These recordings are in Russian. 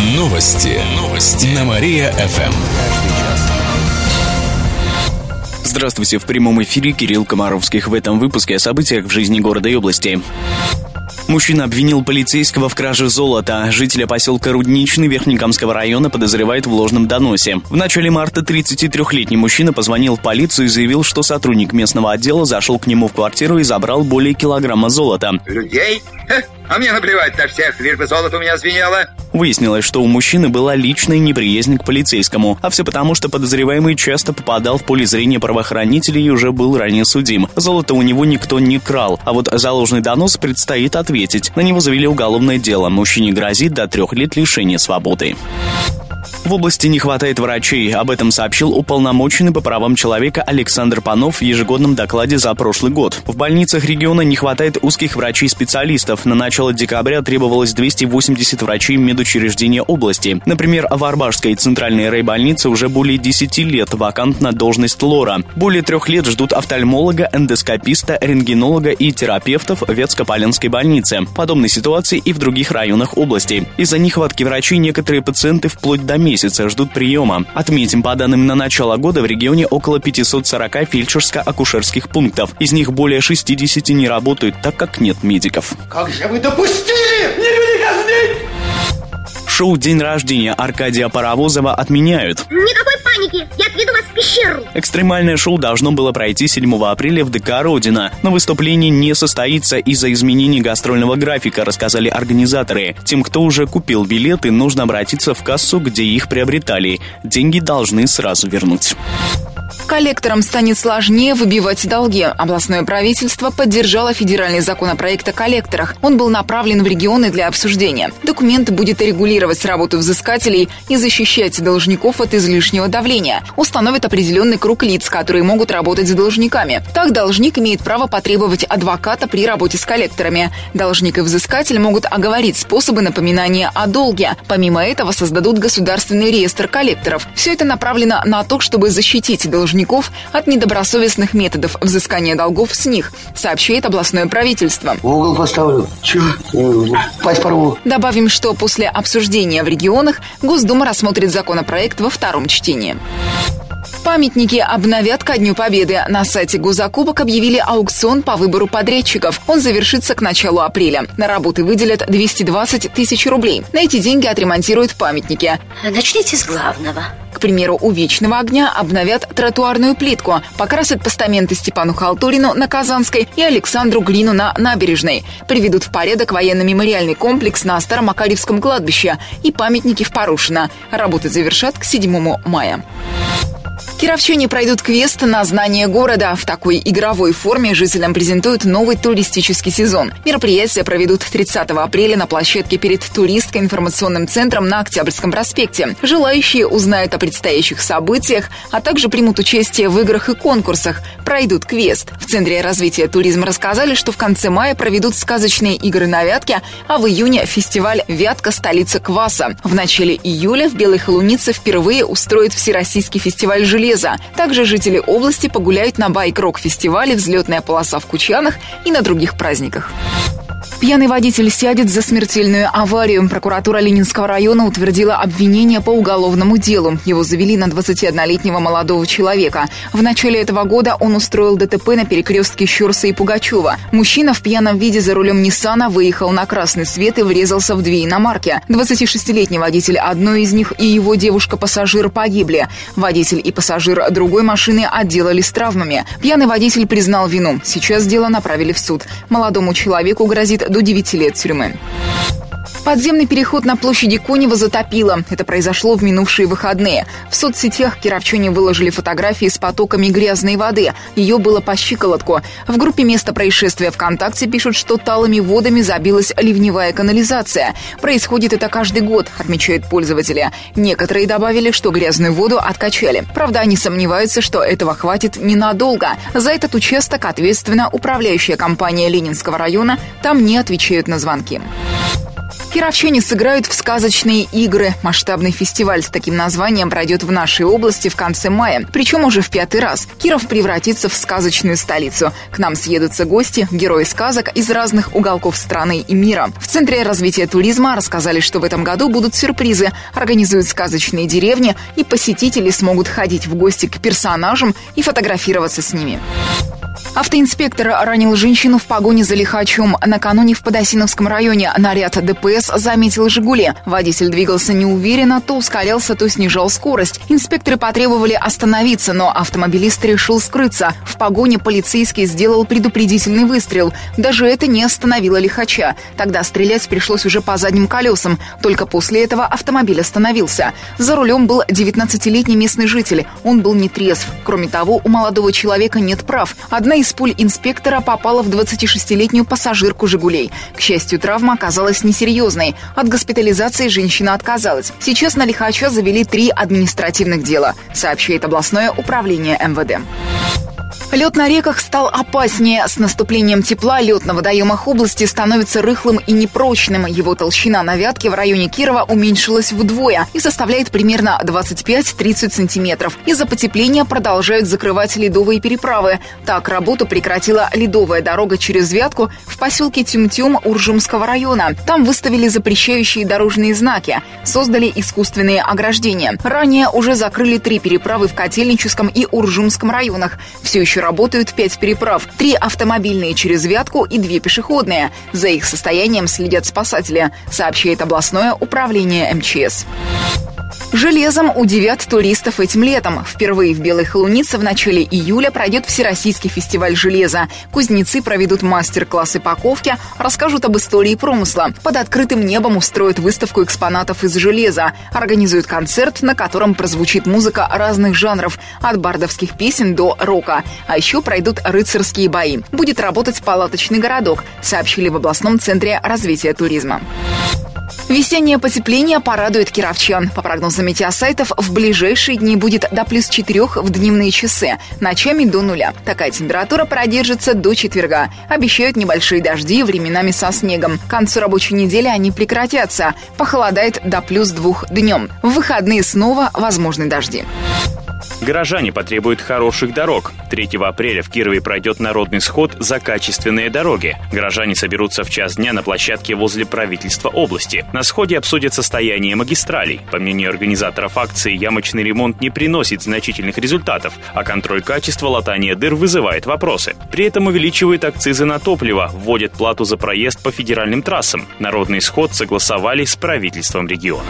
Новости. Новости. На Мария-ФМ. Здравствуйте, в прямом эфире Кирилл Комаровских. В этом выпуске о событиях в жизни города и области. Мужчина обвинил полицейского в краже золота. Жителя поселка Рудничный Верхнекамского района подозревает в ложном доносе. В начале марта 33-летний мужчина позвонил в полицию и заявил, что сотрудник местного отдела зашел к нему в квартиру и забрал более килограмма золота. Людей? А мне наплевать на всех, лишь бы золото у меня звенело. Выяснилось, что у мужчины была личная неприязнь к полицейскому, а все потому, что подозреваемый часто попадал в поле зрения правоохранителей и уже был ранее судим. Золото у него никто не крал, а вот за ложный донос предстоит ответить. На него завели уголовное дело. Мужчине грозит до трех лет лишения свободы. В области не хватает врачей. Об этом сообщил уполномоченный по правам человека Александр Панов в ежегодном докладе за прошлый год. В больницах региона не хватает узких врачей-специалистов. На начало декабря требовалось 280 врачей медучреждения области. Например, в Арбашской центральной райбольнице уже более 10 лет вакантна должность лора. Более трех лет ждут офтальмолога, эндоскописта, рентгенолога и терапевтов Ветскополенской больнице. Подобной ситуации и в других районах области. Из-за нехватки врачей некоторые пациенты вплоть до месяца ждут приема. Отметим, по данным на начало года в регионе около 540 фельдшерско-акушерских пунктов. Из них более 60 не работают, так как нет медиков. Как же вы допустили? Не люди казнить! Шоу «День рождения» Аркадия Паровозова отменяют. Никакой паники! Я отведу вас в пещеру! Экстремальное шоу должно было пройти 7 апреля в ДК «Родина», но выступление не состоится из-за изменений гастрольного графика, рассказали организаторы. Тем, кто уже купил билеты, нужно обратиться в кассу, где их приобретали. Деньги должны сразу вернуть. Коллекторам станет сложнее выбивать долги. Областное правительство поддержало федеральный законопроект о коллекторах. Он был направлен в регионы для обсуждения. Документ будет регулировать работу взыскателей и защищать должников от излишнего давления. Установит определенный круг лиц, которые могут работать с должниками. Так, должник имеет право потребовать адвоката при работе с коллекторами. Должник и взыскатель могут оговорить способы напоминания о долге. Помимо этого, создадут государственный реестр коллекторов. Все это направлено на то, чтобы защитить должников от недобросовестных методов взыскания долгов с них, сообщает областное правительство. В угол поставлю. Че? Пасть порву. Добавим, что после обсуждения в регионах Госдума рассмотрит законопроект во втором чтении. Памятники обновят ко Дню Победы. На сайте Госзакупок объявили аукцион по выбору подрядчиков. Он завершится к началу апреля. На работы выделят 220 тысяч рублей. На эти деньги отремонтируют памятники. Начните с главного. К примеру, у Вечного огня обновят тротуарную плитку, покрасят постаменты Степану Халтурину на Казанской и Александру Глину на Набережной, приведут в порядок военно-мемориальный комплекс на Старомакаревском кладбище и памятники в Порушино. Работы завершат к 7 мая. Кировчане пройдут квест на знание города. В такой игровой форме жителям презентуют новый туристический сезон. Мероприятие проведут 30 апреля на площадке перед туристско-информационным центром на Октябрьском проспекте. Желающие узнают о предстоящих событиях, а также примут участие в играх и конкурсах, пройдут квест. В Центре развития туризма рассказали, что в конце мая проведут сказочные игры на Вятке, а в июне фестиваль «Вятка. Столица кваса». В начале июля в Белой Холунице впервые устроит Всероссийский фестиваль железа железа. Также жители области погуляют на байк-рок-фестивале «Взлетная полоса в Кучанах» и на других праздниках. Пьяный водитель сядет за смертельную аварию. Прокуратура Ленинского района утвердила обвинение по уголовному делу. Его завели на 21-летнего молодого человека. В начале этого года он устроил ДТП на перекрестке Щурса и Пугачева. Мужчина в пьяном виде за рулем Ниссана выехал на красный свет и врезался в две иномарки. 26-летний водитель одной из них и его девушка-пассажир погибли. Водитель и пассажир другой машины отделались травмами. Пьяный водитель признал вину. Сейчас дело направили в суд. Молодому человеку грозит до 9 лет тюрьмы. Подземный переход на площади Конева затопило. Это произошло в минувшие выходные. В соцсетях кировчане выложили фотографии с потоками грязной воды. Ее было по щиколотку. В группе места происшествия ВКонтакте пишут, что талыми водами забилась ливневая канализация. Происходит это каждый год, отмечают пользователи. Некоторые добавили, что грязную воду откачали. Правда, они сомневаются, что этого хватит ненадолго. За этот участок ответственна управляющая компания Ленинского района. Там не отвечают на звонки. Кировчане сыграют в сказочные игры. Масштабный фестиваль с таким названием пройдет в нашей области в конце мая. Причем уже в пятый раз. Киров превратится в сказочную столицу. К нам съедутся гости, герои сказок из разных уголков страны и мира. В Центре развития туризма рассказали, что в этом году будут сюрпризы. Организуют сказочные деревни, и посетители смогут ходить в гости к персонажам и фотографироваться с ними. Автоинспектор ранил женщину в погоне за лихачом. Накануне в Подосиновском районе наряд ДПС заметил «Жигули». Водитель двигался неуверенно, то ускорялся, то снижал скорость. Инспекторы потребовали остановиться, но автомобилист решил скрыться. В погоне полицейский сделал предупредительный выстрел. Даже это не остановило лихача. Тогда стрелять пришлось уже по задним колесам. Только после этого автомобиль остановился. За рулем был 19-летний местный житель. Он был нетрезв. Кроме того, у молодого человека нет прав. Одна из пуль инспектора попала в 26-летнюю пассажирку «Жигулей». К счастью, травма оказалась несерьезной. От госпитализации женщина отказалась. Сейчас на лихача завели три административных дела, сообщает областное управление МВД. Лед на реках стал опаснее. С наступлением тепла лед на водоемах области становится рыхлым и непрочным. Его толщина на вятке в районе Кирова уменьшилась вдвое и составляет примерно 25-30 сантиметров. Из-за потепления продолжают закрывать ледовые переправы. Так, работу прекратила ледовая дорога через Вятку в поселке Тюм-Тюм Уржумского района. Там выставили запрещающие дорожные знаки, создали искусственные ограждения. Ранее уже закрыли три переправы в Котельническом и Уржумском районах. Все еще работают пять переправ, три автомобильные через Вятку и две пешеходные. За их состоянием следят спасатели, сообщает областное управление МЧС. Железом удивят туристов этим летом. Впервые в Белой Холунице в начале июля пройдет Всероссийский фестиваль железа. Кузнецы проведут мастер-классы паковки, расскажут об истории промысла. Под открытым небом устроят выставку экспонатов из железа. Организуют концерт, на котором прозвучит музыка разных жанров, от бардовских песен до рока. А еще пройдут рыцарские бои. Будет работать палаточный городок, сообщили в областном центре развития туризма. Весеннее потепление порадует кировчан. По прогнозам метеосайтов, в ближайшие дни будет до плюс 4 в дневные часы, ночами до нуля. Такая температура продержится до четверга. Обещают небольшие дожди, временами со снегом. К концу рабочей недели они прекратятся. Похолодает до плюс 2 днем. В выходные снова возможны дожди. Горожане потребуют хороших дорог. 3 апреля в Кирове пройдет народный сход за качественные дороги. Горожане соберутся в час дня на площадке возле правительства области. На сходе обсудят состояние магистралей. По мнению организаторов акции, ямочный ремонт не приносит значительных результатов, а контроль качества латания дыр вызывает вопросы. При этом увеличивают акцизы на топливо, вводят плату за проезд по федеральным трассам. Народный сход согласовали с правительством региона.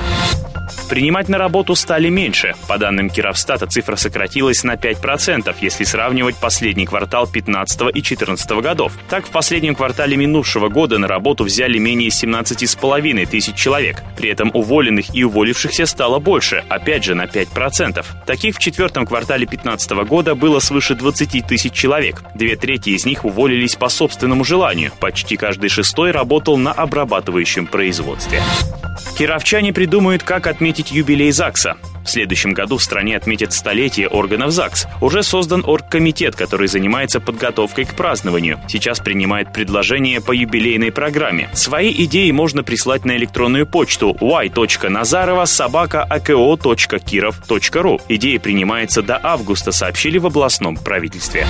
Принимать на работу стали меньше. По данным Кировстата, цифра сократилась на 5%, если сравнивать последний квартал 15 и 14 годов. Так, в последнем квартале минувшего года на работу взяли менее 17,5 тысяч человек. При этом уволенных и уволившихся стало больше, опять же на 5%. Таких в четвертом квартале 2015 года было свыше 20 тысяч человек. Две трети из них уволились по собственному желанию. Почти каждый шестой работал на обрабатывающем производстве. Кировчане придумают, как отметить юбилей ЗАГСа. В следующем году в стране отметят столетие органов ЗАГС. Уже создан оргкомитет, который занимается подготовкой к празднованию. Сейчас принимает предложения по юбилейной программе. Свои идеи можно прислать на электронную почту y.nazarova собака Идея принимается до августа, сообщили в областном правительстве.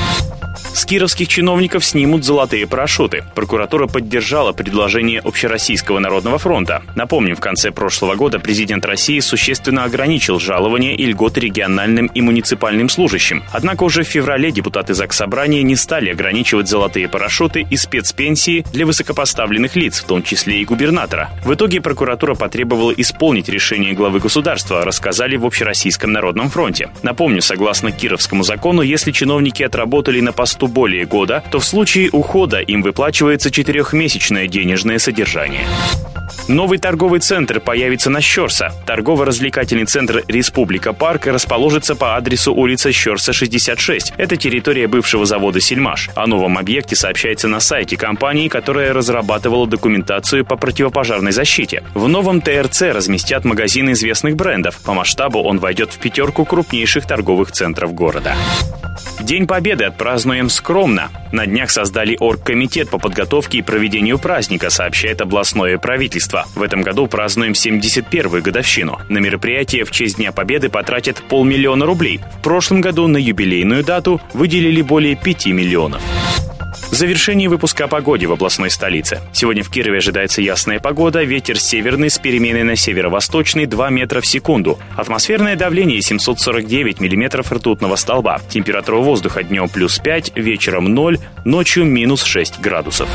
С кировских чиновников снимут золотые парашюты. Прокуратура поддержала предложение Общероссийского народного фронта. Напомним, в конце прошлого года президент России существенно ограничил жалования и льготы региональным и муниципальным служащим. Однако уже в феврале депутаты Заксобрания не стали ограничивать золотые парашюты и спецпенсии для высокопоставленных лиц, в том числе и губернатора. В итоге прокуратура потребовала исполнить решение главы государства, рассказали в Общероссийском народном фронте. Напомню, согласно Кировскому закону, если чиновники отработали на посту более года, то в случае ухода им выплачивается четырехмесячное денежное содержание. Новый торговый центр появится на Щерса. Торгово-развлекательный центр Республика Парк расположится по адресу улица Щерса, 66. Это территория бывшего завода «Сельмаш». О новом объекте сообщается на сайте компании, которая разрабатывала документацию по противопожарной защите. В новом ТРЦ разместят магазин известных брендов. По масштабу он войдет в пятерку крупнейших торговых центров города. День Победы отпразднуем скромно. На днях создали оргкомитет по подготовке и проведению праздника, сообщает областное правительство. В этом году празднуем 71-ю годовщину. На мероприятие в честь Дня Победы потратят полмиллиона рублей. В прошлом году на юбилейную дату выделили более 5 миллионов. Завершение выпуска о погоде в областной столице. Сегодня в Кирове ожидается ясная погода, ветер северный с переменой на северо-восточный 2 метра в секунду. Атмосферное давление 749 миллиметров ртутного столба. Температура воздуха днем плюс 5, вечером 0, ночью минус 6 градусов.